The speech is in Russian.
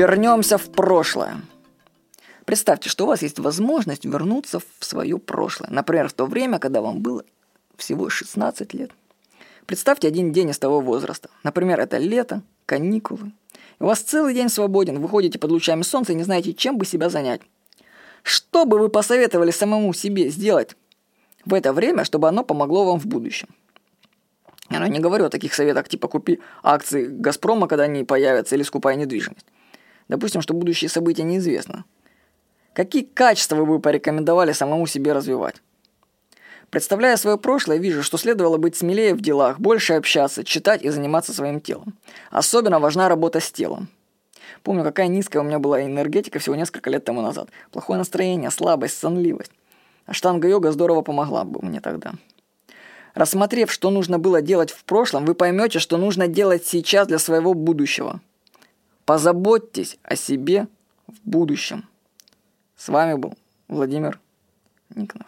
Вернемся в прошлое. Представьте, что у вас есть возможность вернуться в свое прошлое. Например, в то время, когда вам было всего 16 лет. Представьте один день из того возраста. Например, это лето, каникулы. У вас целый день свободен, вы ходите под лучами солнца и не знаете, чем бы себя занять. Что бы вы посоветовали самому себе сделать в это время, чтобы оно помогло вам в будущем? Я не говорю о таких советах, типа купи акции «Газпрома», когда они появятся, или скупай недвижимость. Допустим, что будущие события неизвестно. Какие качества вы бы порекомендовали самому себе развивать? Представляя свое прошлое, вижу, что следовало быть смелее в делах, больше общаться, читать и заниматься своим телом. Особенно важна работа с телом. Помню, какая низкая у меня была энергетика всего несколько лет тому назад. Плохое настроение, слабость, сонливость. А штанга-йога здорово помогла бы мне тогда. Рассмотрев, что нужно было делать в прошлом, вы поймете, что нужно делать сейчас для своего будущего. Позаботьтесь о себе в будущем. С вами был Владимир Никонов.